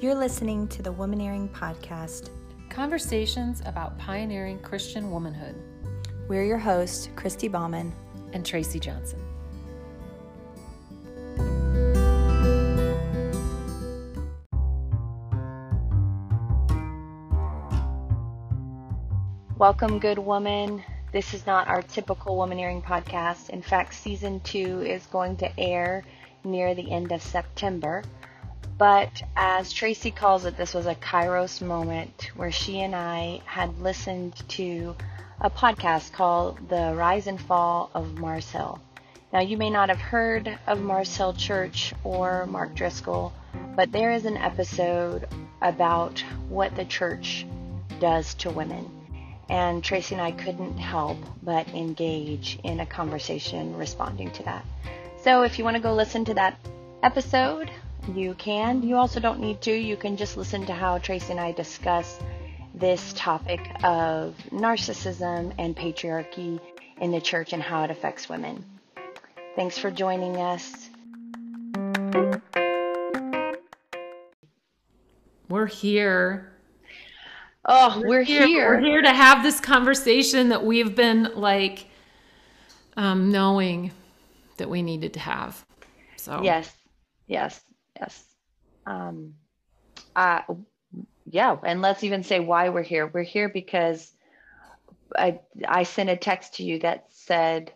You're listening to the Womaneering Podcast. Conversations about pioneering Christian womanhood. We're your hosts, Christy Bauman and Tracy Johnson. Welcome, good woman. This is not our typical Womaneering podcast. In fact, season two is going to air near the end of September. But as Tracy calls it, this was a Kairos moment where she and I had listened to a podcast called The Rise and Fall of Mars Hill. Now, you may not have heard of Mars Hill Church or Mark Driscoll, but there is an episode about what the church does to women. And Tracy and I couldn't help but engage in a conversation responding to that. So if you want to go listen to that episode, you can. You also don't need to. You can just listen to how Tracy and I discuss this topic of narcissism and patriarchy in the church and how it affects women. Thanks for joining us. We're here. Oh, we're, we're here. here. We're here to have this conversation that we've been like um, knowing that we needed to have. So yes, yes, yes. Um, uh, yeah, and let's even say why we're here. We're here because I I sent a text to you that said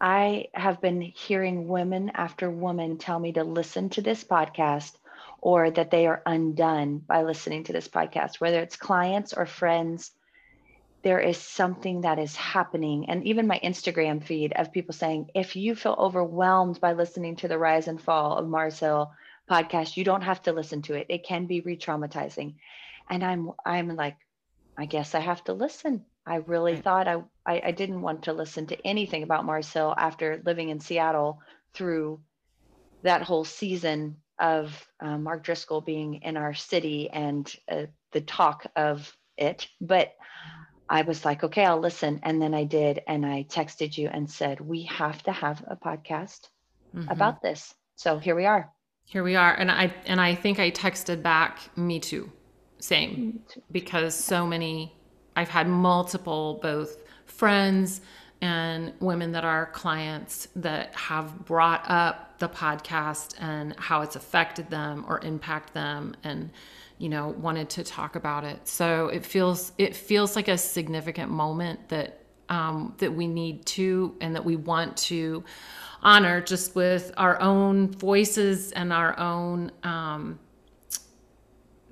I have been hearing women after woman tell me to listen to this podcast or that they are undone by listening to this podcast, whether it's clients or friends there is something that is happening. And even my Instagram feed of people saying, if you feel overwhelmed by listening to the rise and fall of Mars Hill podcast, you don't have to listen to it. It can be re-traumatizing. And I'm I'm like, I guess I have to listen. I really thought I, I, I didn't want to listen to anything about Mars Hill after living in Seattle through that whole season of uh, Mark Driscoll being in our city and uh, the talk of it. But I was like, okay, I'll listen. And then I did. And I texted you and said, we have to have a podcast mm-hmm. about this. So here we are. Here we are. And I, and I think I texted back, me too, same, because so many, I've had multiple, both friends and women that are clients that have brought up the podcast and how it's affected them or impact them. And, you know wanted to talk about it so it feels it feels like a significant moment that um, that we need to and that we want to honor just with our own voices and our own um,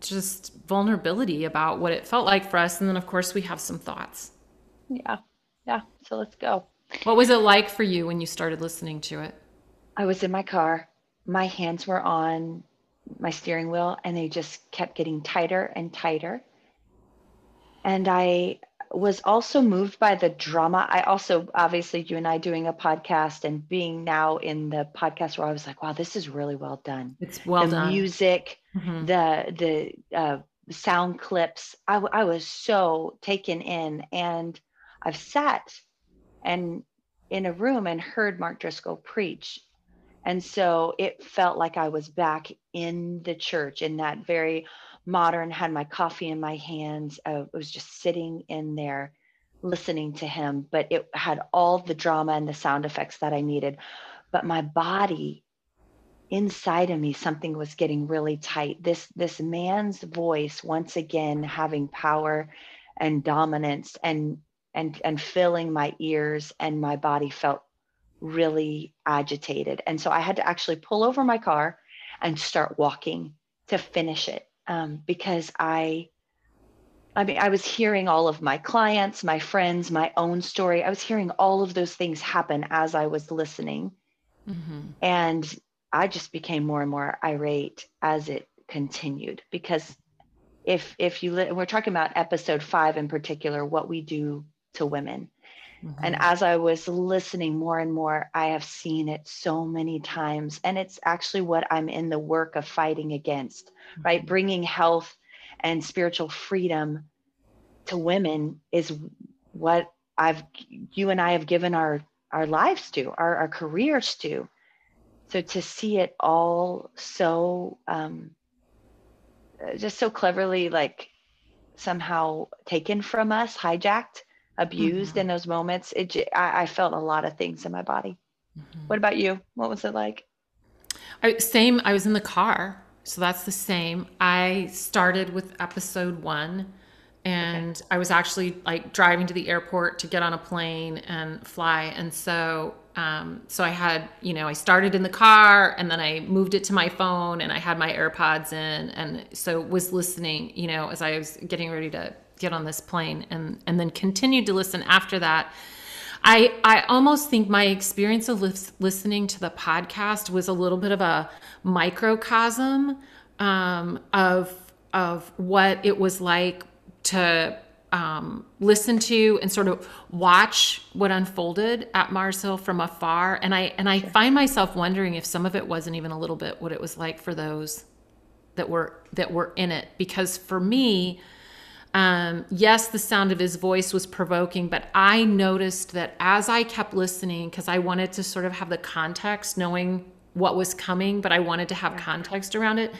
just vulnerability about what it felt like for us. And then of course we have some thoughts. Yeah. Yeah. So let's go. What was it like for you when you started listening to it? I was in my car. My hands were on my steering wheel and they just kept getting tighter and tighter. And I was also moved by the drama. I also, obviously, you and I doing a podcast and being now in the podcast where I was like, wow, this is really well done. It's well the done. music, mm-hmm. the, the, uh, sound clips. I, I was so taken in and I've sat and in a room and heard Mark Driscoll preach and so it felt like I was back in the church in that very modern, had my coffee in my hands. I was just sitting in there listening to him, but it had all the drama and the sound effects that I needed. But my body inside of me something was getting really tight this this man's voice once again having power and dominance and and and filling my ears and my body felt really agitated. And so I had to actually pull over my car and start walking to finish it um, because I. I mean, I was hearing all of my clients, my friends, my own story. I was hearing all of those things happen as I was listening. Mm-hmm. And I just became more and more irate as it continued because if if you li- we're talking about episode 5 in particular what we do to women Mm-hmm. And as I was listening more and more, I have seen it so many times. And it's actually what I'm in the work of fighting against, mm-hmm. right? Bringing health and spiritual freedom to women is what I've, you and I have given our, our lives to, our, our careers to. So to see it all so um, uh, just so cleverly like somehow taken from us, hijacked, abused mm-hmm. in those moments. It I, I, felt a lot of things in my body. Mm-hmm. What about you? What was it like? I, same. I was in the car, so that's the same. I started with episode one and okay. I was actually like driving to the airport to get on a plane and fly. And so, um, so I had, you know, I started in the car and then I moved it to my phone and I had my AirPods in, and so was listening, you know, as I was getting ready to get on this plane, and and then continued to listen after that. I I almost think my experience of listening to the podcast was a little bit of a microcosm um, of of what it was like to um, listen to and sort of watch what unfolded at Mars Hill from afar. And I and I sure. find myself wondering if some of it wasn't even a little bit what it was like for those that were that were in it. Because for me, um, yes, the sound of his voice was provoking, but I noticed that as I kept listening, because I wanted to sort of have the context, knowing what was coming, but I wanted to have context around it.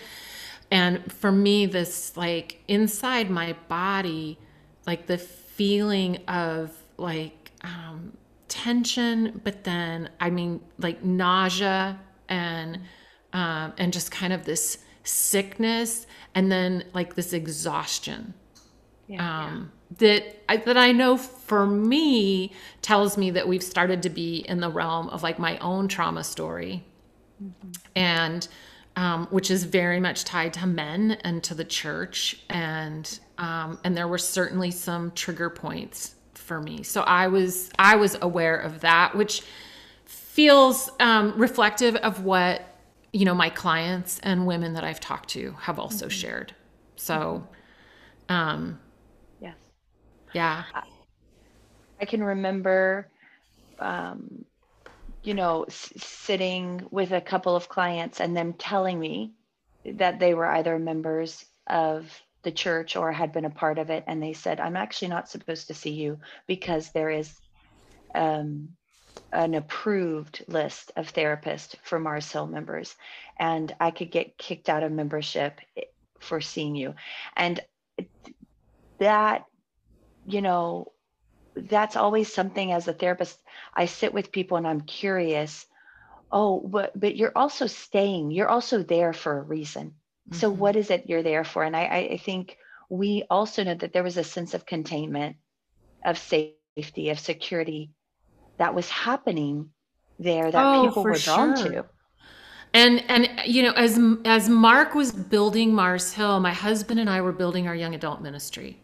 And for me this like inside my body like the feeling of like um, tension but then i mean like nausea and um, and just kind of this sickness and then like this exhaustion yeah, um, yeah. that I, that I know for me tells me that we've started to be in the realm of like my own trauma story mm-hmm. and um, which is very much tied to men and to the church, and um, and there were certainly some trigger points for me. So I was I was aware of that, which feels um, reflective of what you know my clients and women that I've talked to have also mm-hmm. shared. So, um, yes, yeah, I can remember um, you know, s- sitting with a couple of clients and them telling me that they were either members of the church or had been a part of it. And they said, I'm actually not supposed to see you because there is um, an approved list of therapists for Mars Hill members. And I could get kicked out of membership for seeing you. And that, you know, that's always something as a therapist i sit with people and i'm curious oh but but you're also staying you're also there for a reason mm-hmm. so what is it you're there for and I, I think we also know that there was a sense of containment of safety of security that was happening there that oh, people were drawn sure. to and and you know as as mark was building mars hill my husband and i were building our young adult ministry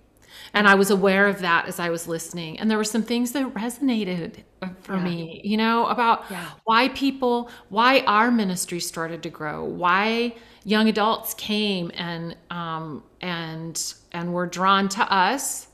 and I was aware of that as I was listening. And there were some things that resonated for yeah. me, you know, about yeah. why people, why our ministry started to grow, why young adults came and um, and and were drawn to us,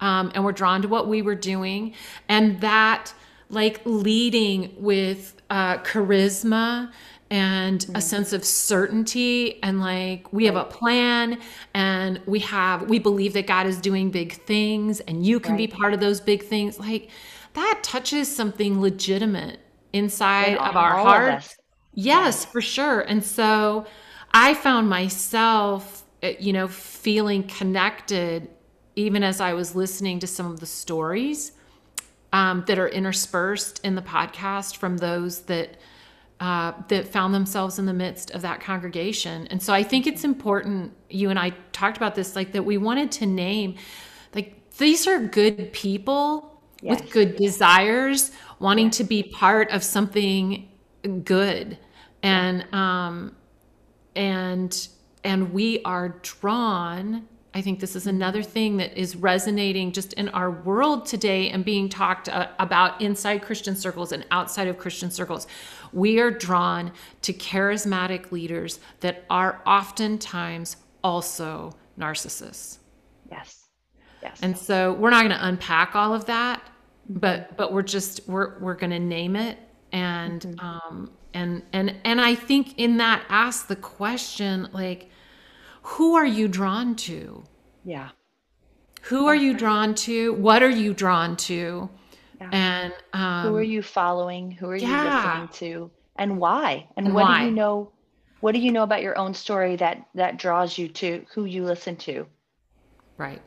um, and were drawn to what we were doing, and that like leading with uh, charisma and mm-hmm. a sense of certainty and like we have a plan and we have we believe that God is doing big things and you can right. be part of those big things. Like that touches something legitimate inside of our heart yes. for sure. And so i found myself eh, you know feeling connected even as i was listening to some of the stories um, that are interspersed in the podcast from those that uh, that found themselves in the midst of that congregation. And so I think it's important, you and I talked about this, like that we wanted to name, like, these are good people yes. with good desires, wanting yes. to be part of something good. And, um, and, and we are drawn I think this is another thing that is resonating just in our world today and being talked uh, about inside Christian circles and outside of Christian circles. We are drawn to charismatic leaders that are oftentimes also narcissists. Yes. Yes. And so we're not going to unpack all of that, but but we're just we're we're going to name it and mm-hmm. um and and and I think in that ask the question like who are you drawn to? Yeah. Who are you drawn to? What are you drawn to? Yeah. And um, who are you following? Who are yeah. you listening to? And why? And, and what why? do you know? What do you know about your own story that that draws you to who you listen to? Right.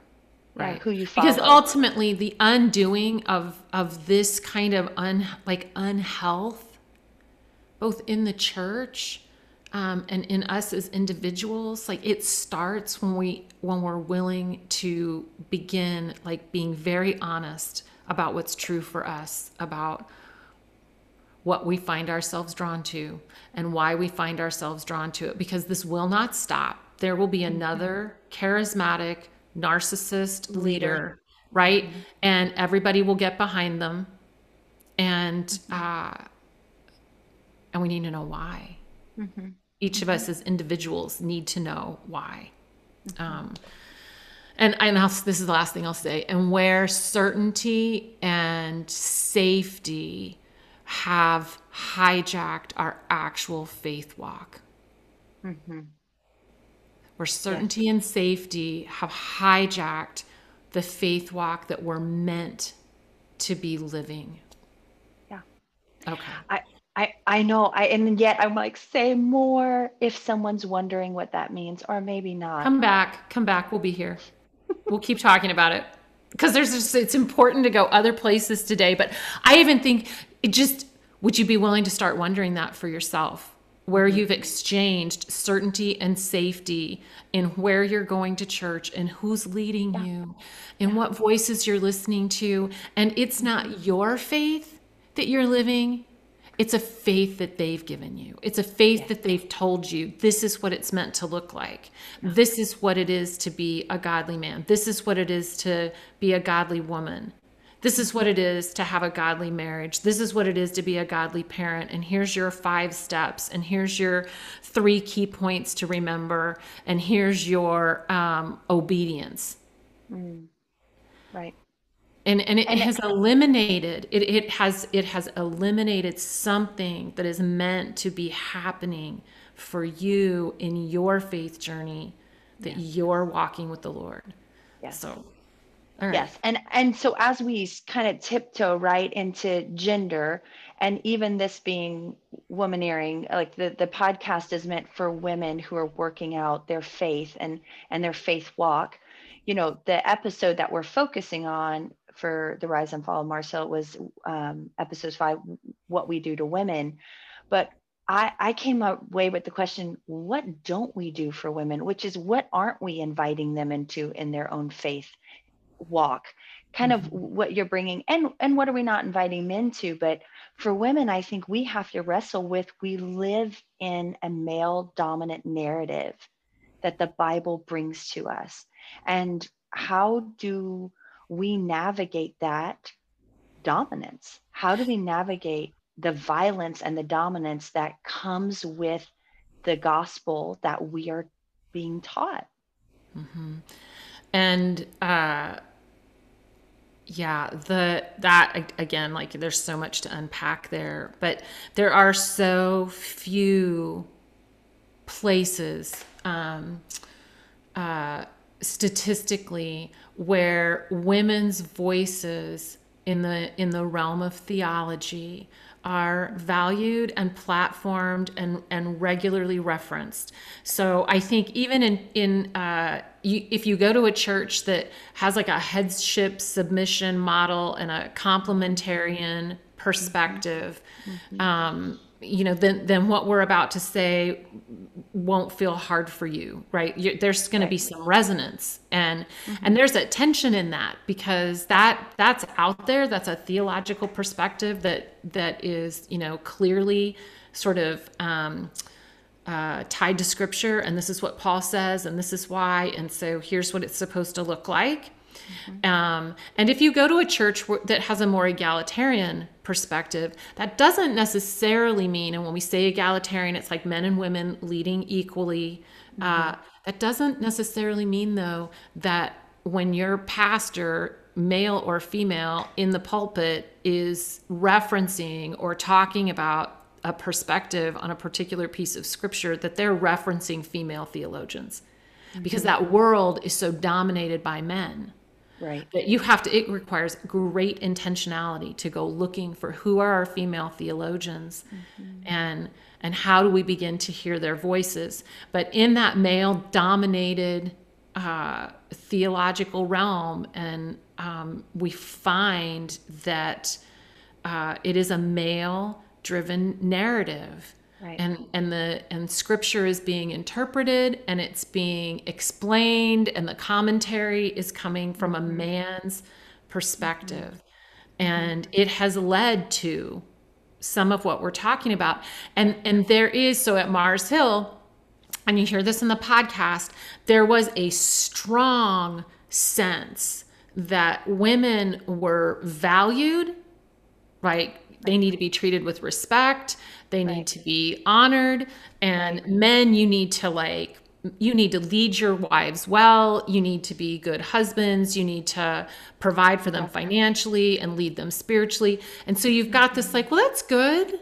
Right. Who you follow. Because ultimately the undoing of of this kind of un like unhealth both in the church um, and in us as individuals like it starts when we when we're willing to begin like being very honest about what's true for us about what we find ourselves drawn to and why we find ourselves drawn to it because this will not stop. There will be another charismatic narcissist leader, right? Mm-hmm. And everybody will get behind them. And mm-hmm. uh and we need to know why. Mm-hmm. Each of mm-hmm. us as individuals need to know why. Mm-hmm. Um and and I'll, this is the last thing I'll say. And where certainty and safety have hijacked our actual faith walk. Mm-hmm. Where certainty and safety have hijacked the faith walk that we're meant to be living. Yeah. Okay. I, I, I know I and yet I'm like say more if someone's wondering what that means or maybe not. Come back, come back, we'll be here. We'll keep talking about it because there's just it's important to go other places today but I even think it just would you be willing to start wondering that for yourself? Where mm-hmm. you've exchanged certainty and safety in where you're going to church and who's leading yeah. you and yeah. what voices you're listening to. And it's not your faith that you're living, it's a faith that they've given you. It's a faith yeah. that they've told you this is what it's meant to look like. This is what it is to be a godly man. This is what it is to be a godly woman this is what it is to have a godly marriage. This is what it is to be a godly parent. And here's your five steps. And here's your three key points to remember. And here's your um, obedience. Mm. Right. And, and it and has it, eliminated it, it has it has eliminated something that is meant to be happening for you in your faith journey that yes. you're walking with the Lord. Yes. So Right. Yes. And and so as we kind of tiptoe right into gender and even this being womaneering, like the, the podcast is meant for women who are working out their faith and and their faith walk. You know, the episode that we're focusing on for the rise and fall of Mars Hill was um, episode five, what we do to women. But I, I came away with the question, what don't we do for women? Which is what aren't we inviting them into in their own faith walk kind mm-hmm. of what you're bringing and and what are we not inviting men to but for women i think we have to wrestle with we live in a male dominant narrative that the bible brings to us and how do we navigate that dominance how do we navigate the violence and the dominance that comes with the gospel that we are being taught mm-hmm. and uh yeah the that again like there's so much to unpack there but there are so few places um, uh, statistically where women's voices in the in the realm of theology are valued and platformed and, and regularly referenced. So I think even in in uh, you, if you go to a church that has like a headship submission model and a complementarian perspective, mm-hmm. um, you know, then then what we're about to say won't feel hard for you, right? You're, there's going right. to be some resonance, and mm-hmm. and there's a tension in that because that that's out there. That's a theological perspective that that is you know clearly sort of. Um, uh, tied to scripture, and this is what Paul says, and this is why, and so here's what it's supposed to look like. Mm-hmm. Um, and if you go to a church that has a more egalitarian perspective, that doesn't necessarily mean, and when we say egalitarian, it's like men and women leading equally. Uh, mm-hmm. Uh, that doesn't necessarily mean, though, that when your pastor, male or female, in the pulpit is referencing or talking about a perspective on a particular piece of scripture, that they're referencing female theologians. Mm-hmm. Because that world is so dominated by men Right. That you have to, it requires great intentionality to go looking for who are our female theologians mm-hmm. and and how do we begin to hear their voices. But in that male dominated uh, theological realm, and um, we find that uh, it is a male driven narrative. Right. And and the and scripture is being interpreted and it's being explained and the commentary is coming from a mm-hmm. man's perspective. Mm-hmm. And it has led to some of what we're talking about. And and there is so at Mars Hill, and you hear this in the podcast, there was a strong sense that women were valued, right? They need to be treated with respect. They need to be honored. And right. men, you need to like, you need to lead your wives well. You need to be good husbands. You need to provide for them financially and lead them spiritually. And so you've got this like, well, that's good.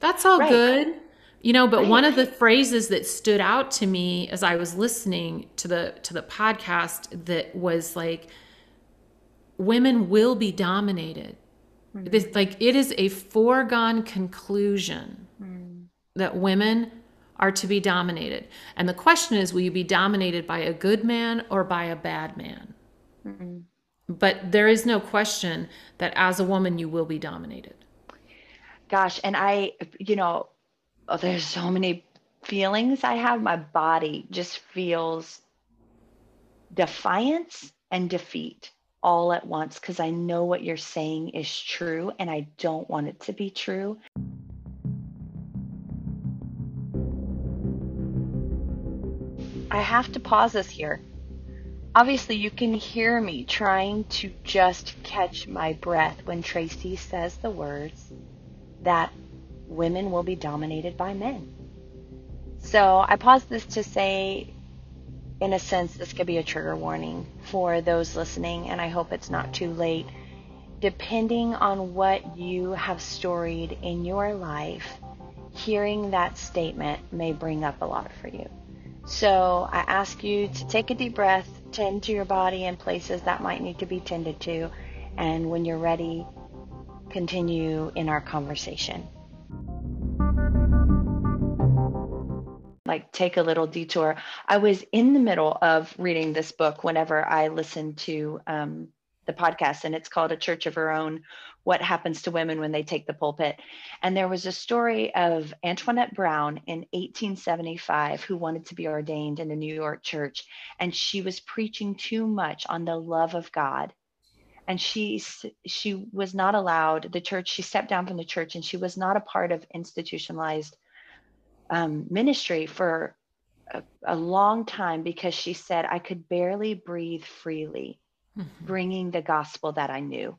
That's all right. good. You know, but one of the phrases that stood out to me as I was listening to the to the podcast that was like women will be dominated Mm. This, like it is a foregone conclusion mm. that women are to be dominated. And the question is will you be dominated by a good man or by a bad man? mm But there is no question that as a woman, you will be dominated. Gosh, and I, you know, oh, there's so many feelings I have. My body just feels defiance and defeat all at once because I know what you're saying is true and I don't want it to be true. I have to pause this here. Obviously, you can hear me trying to just catch my breath when Tracy says the words that women will be dominated by men. So I pause this to say in a sense, this could be a trigger warning for those listening, and I hope it's not too late. Depending on what you have storied in your life, hearing that statement may bring up a lot for you. So I ask you to take a deep breath, tend to your body in places that might need to be tended to, and when you're ready, continue in our conversation. Like take a little detour. I was in the middle of reading this book whenever I listened to um, the podcast, and it's called A Church of Her Own What Happens to Women When They Take the Pulpit. And there was a story of Antoinette Brown in 1875 who wanted to be ordained in a New York church, and she was preaching too much on the love of God. And she she was not allowed the church. She stepped down from the church, and she was not a part of institutionalized um, ministry for a, a, long time because she said I could barely breathe freely, mm-hmm. bringing the gospel that I knew.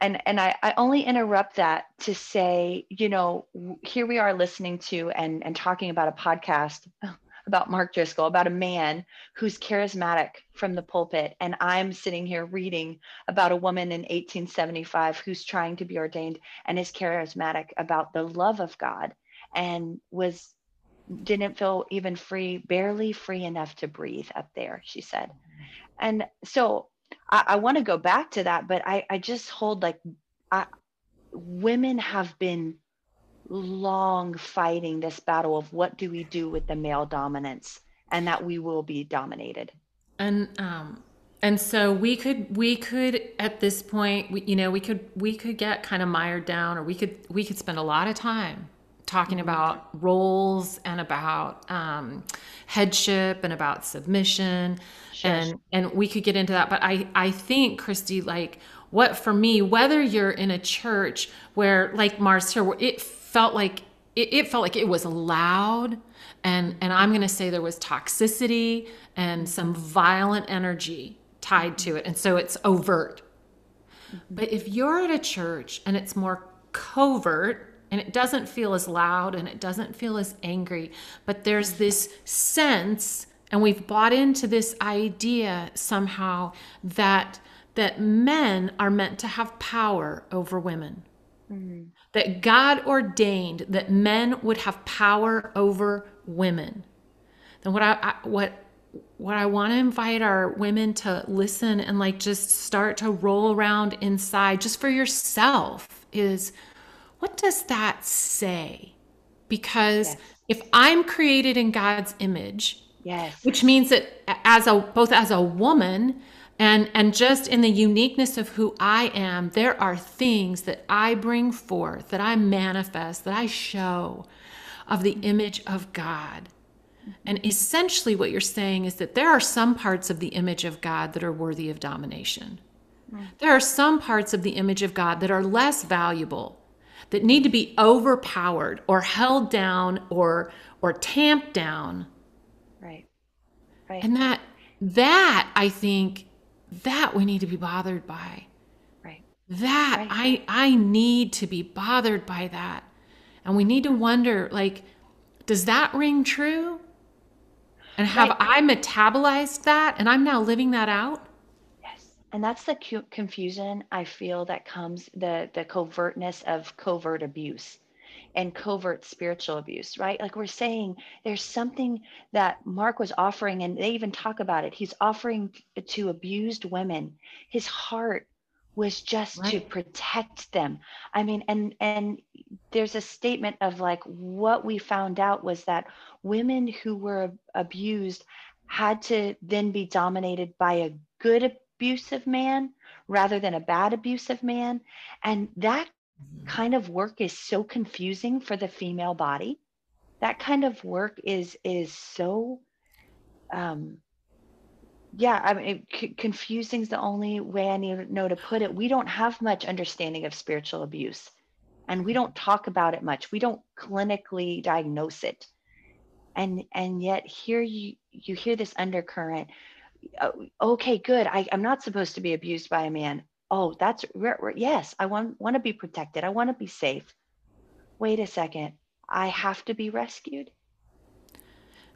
And and I, I only interrupt that to say, you know, here we are listening to and and talking about a podcast about Mark Driscoll, about a man who's charismatic from the pulpit. And I'm sitting here reading about a woman in 1875 who's trying to be ordained and is charismatic about the love of God and was didn't feel even free, barely free enough to breathe up there, she said. And so I, I want to go back to that, but I, I just hold like I, women have been long fighting this battle of what do we do with the male dominance and that we will be dominated. And um and so we could we could at this point we, you know we could we could get kind of mired down or we could we could spend a lot of time talking about roles and about um, headship and about submission sure. and and we could get into that but i i think christy like what for me whether you're in a church where like mars hill where it felt like it, it felt like it was loud and and i'm going to say there was toxicity and some violent energy tied to it and so it's overt mm-hmm. but if you're at a church and it's more covert and it doesn't feel as loud and it doesn't feel as angry, but there's this sense, and we've bought into this idea somehow that that men are meant to have power over women. Mm-hmm. That God ordained that men would have power over women. Then what I, I what what I want to invite our women to listen and like just start to roll around inside just for yourself is what does that say? Because yes. if I'm created in God's image, yes. which means that as a both as a woman and and just in the uniqueness of who I am, there are things that I bring forth, that I manifest, that I show of the image of God. And essentially, what you're saying is that there are some parts of the image of God that are worthy of domination. Mm. There are some parts of the image of God that are less valuable, that need to be overpowered or held down or or tamped down. Right. Right. And that that I think that we need to be bothered by. Right. That right. I I need to be bothered by that. And we need to wonder like does that ring true? And have right. I metabolized that and I'm now living that out? And that's the confusion I feel that comes the the covertness of covert abuse and covert spiritual abuse, right? Like we're saying there's something that Mark was offering and they even talk about it. He's offering to abused women. His heart was just right. to protect them. I mean, and and there's a statement of like what we found out was that women who were abused had to then be dominated by a good abusive man rather than a bad abusive man. And that mm-hmm. kind of work is so confusing for the female body. That kind of work is is so um yeah i mean c- confusing is the only way i need to know to put it. We don't have much understanding of spiritual abuse and we don't talk about it much. We don't clinically diagnose it. And and yet here you you hear this undercurrent Oh, okay good. I, i'm not supposed to be abused by a man. Oh that's yes i want want to be protected. I want to be safe. Wait a second. I have to be rescued?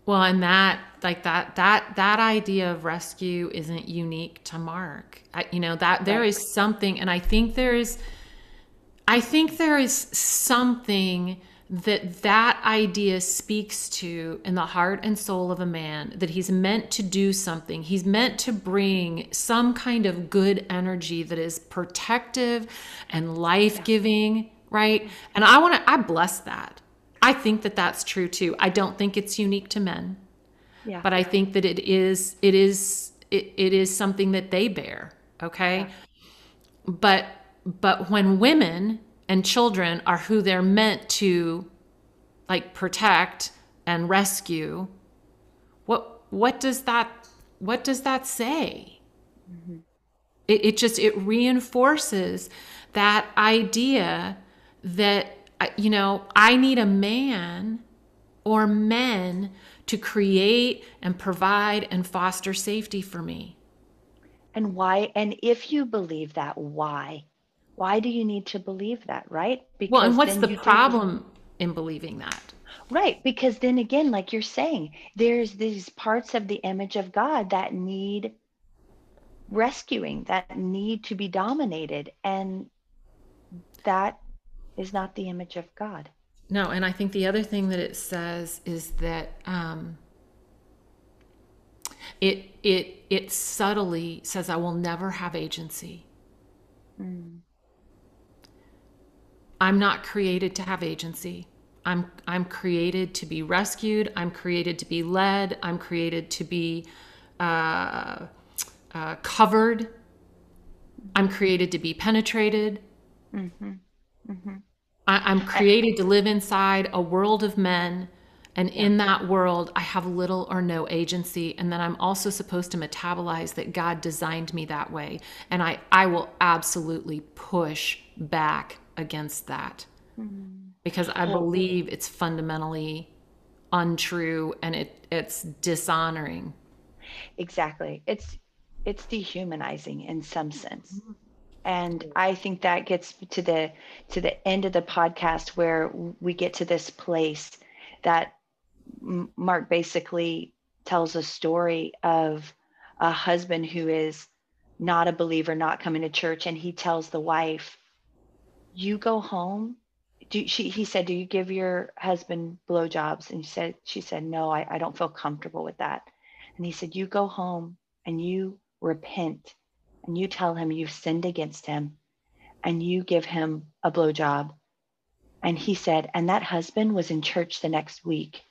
Well, and that like that that that idea of rescue isn't unique to Mark. I, you know that there is something, and I think there is, I think there is something that that idea speaks to in the heart and soul of a man that he's meant to do something he's meant to bring some kind of good energy that is protective and life-giving right and i want to i bless that I think that that's true too. I don't think it's unique to men. Yeah. But I think that it is it is it, it is something that they bear, okay? Yeah. But but when women and children are who they're meant to like protect and rescue, what what does that what does that say? Mm-hmm. It, it just it reinforces that idea that you know, I need a man or men to create and provide and foster safety for me. And why? And if you believe that, why? Why do you need to believe that, right? Because well, and what's the problem in believing that? Right, because then again, like you're saying, there's these parts of the image of God that need rescuing, that need to be dominated. And that is not the image of God. No, and I think the other thing that it says is that um, it it it subtly says, "I will never have agency." Mm. I'm not created to have agency. I'm I'm created to be rescued. I'm created to be led. I'm created to be uh, uh, covered. I'm created to be penetrated. Mm-hmm. Mm-hmm. I, am created to live inside a world of men. And in that world, I have little or no agency. And then I'm also supposed to metabolize that God designed me that way. And I, I will absolutely push back against that mm-hmm. because I believe it's fundamentally untrue and it, it's dishonoring. Exactly. It's it's dehumanizing in some sense. Mm-hmm and i think that gets to the to the end of the podcast where we get to this place that mark basically tells a story of a husband who is not a believer not coming to church and he tells the wife you go home do she he said do you give your husband blowjobs and she said she said no I, I don't feel comfortable with that And he said, You go home and you repent and you tell him you've sinned against him and you give him a blowjob. And he said, and that husband was in church the next week,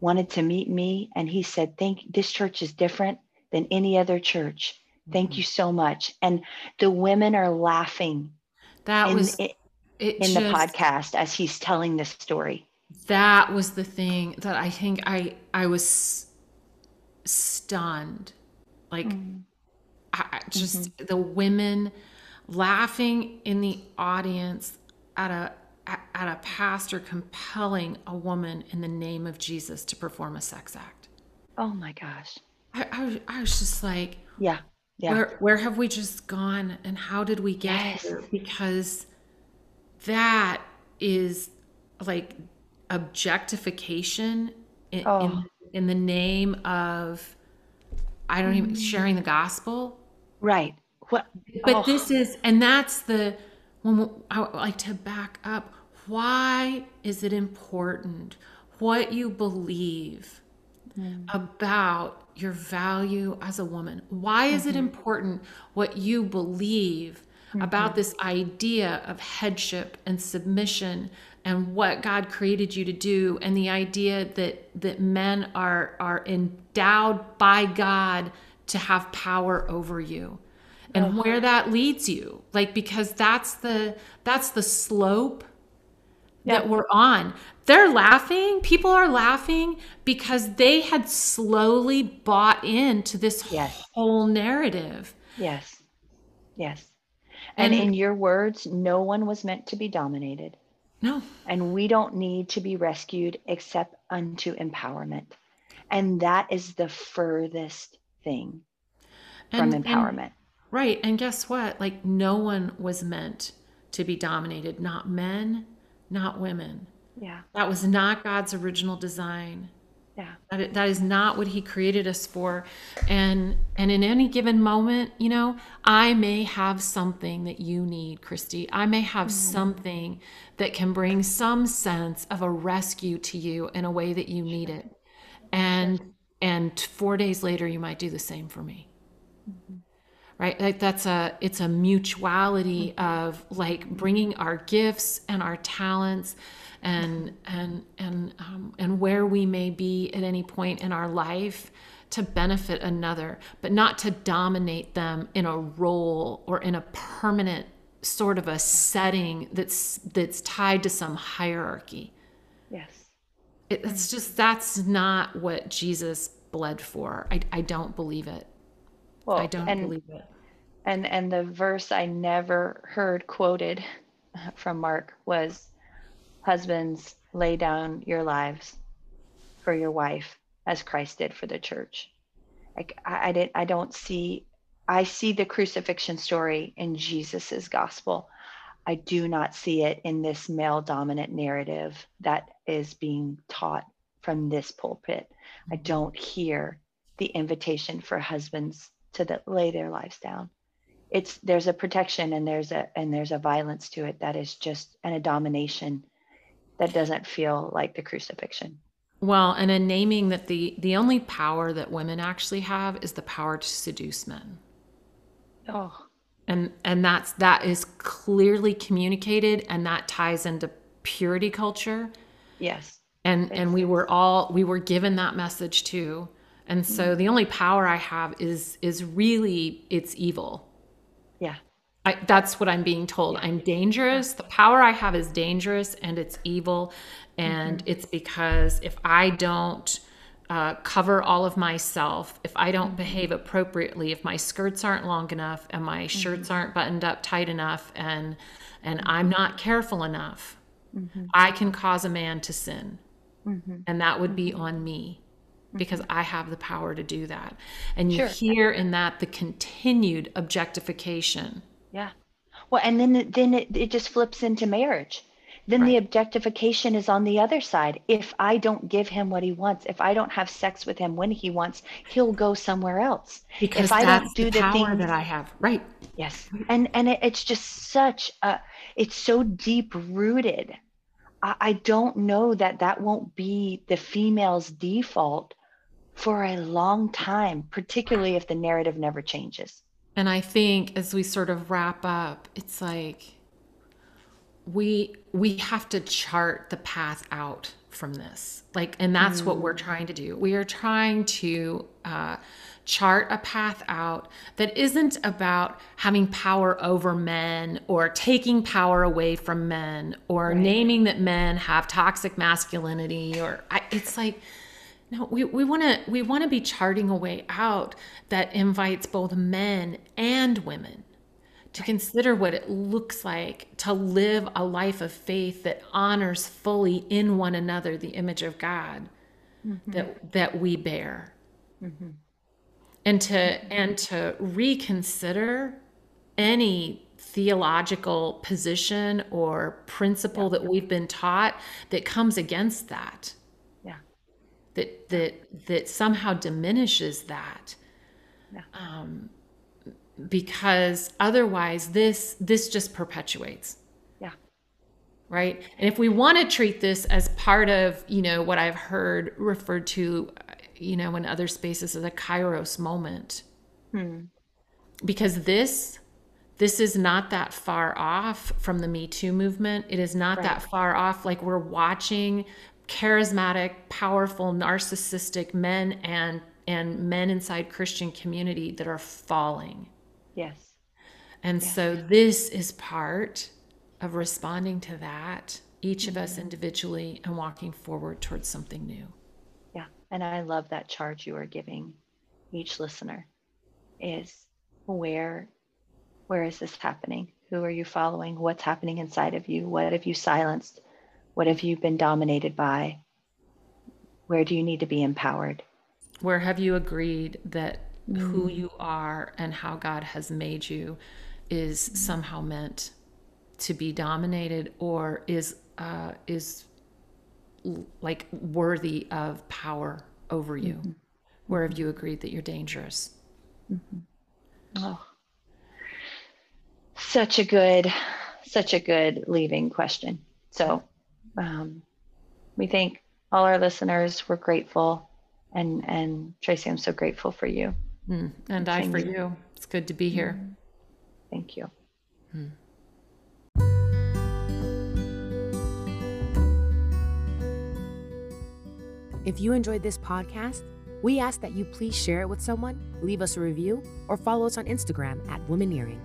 wanted to meet me. And he said, think this church is different than any other church. Thank mm-hmm. you so much. And the women are laughing. That in, was it, in just, the podcast as he's telling this story. That was the thing that I think I I was stunned. Like mm. I, just mm-hmm. the women laughing in the audience at a at a pastor compelling a woman in the name of Jesus to perform a sex act. Oh my gosh. I, I, I was just like, yeah, yeah. Where, where have we just gone and how did we get yes. here? Because that is like objectification in, oh. in, in the name of, I don't even, sharing the gospel. Right. What? But oh. this is, and that's the, when I like to back up. Why is it important what you believe mm. about your value as a woman? Why is mm-hmm. it important what you believe mm-hmm. about this idea of headship and submission and what God created you to do and the idea that that men are are endowed by God to have power over you? and uh-huh. where that leads you like because that's the that's the slope that we're on they're laughing. People are laughing because they had slowly bought into this yes. whole narrative. Yes. Yes. And, and in your words no one was meant to be dominated. No. And we don't need to be rescued except unto empowerment. And that is the furthest thing from empowerment and Right. And guess what? Like, no one was meant to be dominated, not men, not women. Yeah. That was not God's original design. Yeah. That, that is not what he created us for. And and in any given moment, you know, I may have something that you need, Christy. I may have mm-hmm. something that can bring some sense of a rescue to you in a way that you need it. And and 4 days later you might do the same for me. Mm-hmm right like that's a it's a mutuality of like bringing our gifts and our talents and and and um, and where we may be at any point in our life to benefit another but not to dominate them in a role or in a permanent sort of a setting that's that's tied to some hierarchy. Yes. It, it's just that's not what jesus bled for. I, I don't believe it. Well, I don't and, believe it. And and the verse I never heard quoted from Mark was husbands lay down your lives for your wife as Christ did for the church. Like I, I did I don't see I see the crucifixion story in Jesus's gospel. I do not see it in this male dominant narrative that is being taught from this pulpit. I mm-hmm. don't hear the invitation for husbands to the, lay their lives down it's there's a protection and there's a and there's a violence to it that is just and a domination that doesn't feel like the crucifixion. Well and a naming that the the only power that women actually have is the power to seduce men. Oh. And and that's that is clearly communicated and that ties into purity culture. Yes. And and we were all we were given that message too. And so mm-hmm. the only power I have is is really it's evil. Yeah. I, that's what I'm being told. I'm dangerous. The power I have is dangerous and it's evil. And mm-hmm. it's because if I don't uh, cover all of myself, if I don't mm-hmm. behave appropriately, if my skirts aren't long enough and my shirts mm-hmm. aren't buttoned up tight enough and and I'm not careful enough, mm-hmm. I can cause a man to sin. Mm-hmm. And that would be on me because I have the power to do that. And you sure. hear in that the continued objectification. Yeah. Well, and then then it, it just flips into marriage. Then right. the objectification is on the other side. If I don't give him what he wants, if I don't have sex with him when he wants, he'll go somewhere else. Because if I don't do the, the power that I have, right? Yes, and and it, it's just such a, it's so deep rooted. I, I don't know that that won't be the female's default for a long time, particularly if the narrative never changes. And I think as we sort of wrap up, it's like we we have to chart the path out from this. Like, and that's mm. what we're mm. trying to do. We are trying to uh, chart a path out that isn't about having power over men or taking power away from men or right. naming that men have toxic masculinity or I, it's like no we want to we want to be charting a way out that invites both men and women to consider what it looks like to live a life of faith that honors fully in one another the image of God mm-hmm. that that we bear. Mm-hmm. And to and to reconsider any theological position or principle yeah. that we've been taught that comes against that. That that that somehow diminishes that. Yeah. Um, because otherwise this this just perpetuates yeah right and if we want to treat this as part of you know what i've heard referred to you know in other spaces as a kairos moment hmm. because this this is not that far off from the me too movement it is not right. that far off like we're watching charismatic powerful narcissistic men and and men inside christian community that are falling Yes. And yes. so this is part of responding to that, each of us mm-hmm. individually, and walking forward towards something new. Yeah. And I love that charge you are giving each listener is where where is this happening? Who are you following? What's happening inside of you? What have you silenced? What have you been dominated by? Where do you need to be empowered? Where have you agreed that mm. who you are and how God has made you is somehow meant to be dominated or is uh, is like worthy of power over you mm-hmm. where have you agreed that you're dangerous mm-hmm. oh such a good such a good leaving question so um, we thank all our listeners we're grateful and and tracy i'm so grateful for you Mm, and I for you. It's good to be here. Mm. Thank you. Mm. If you enjoyed this podcast, we ask that you please share it with someone, leave us a review, or follow us on Instagram at Womaneering.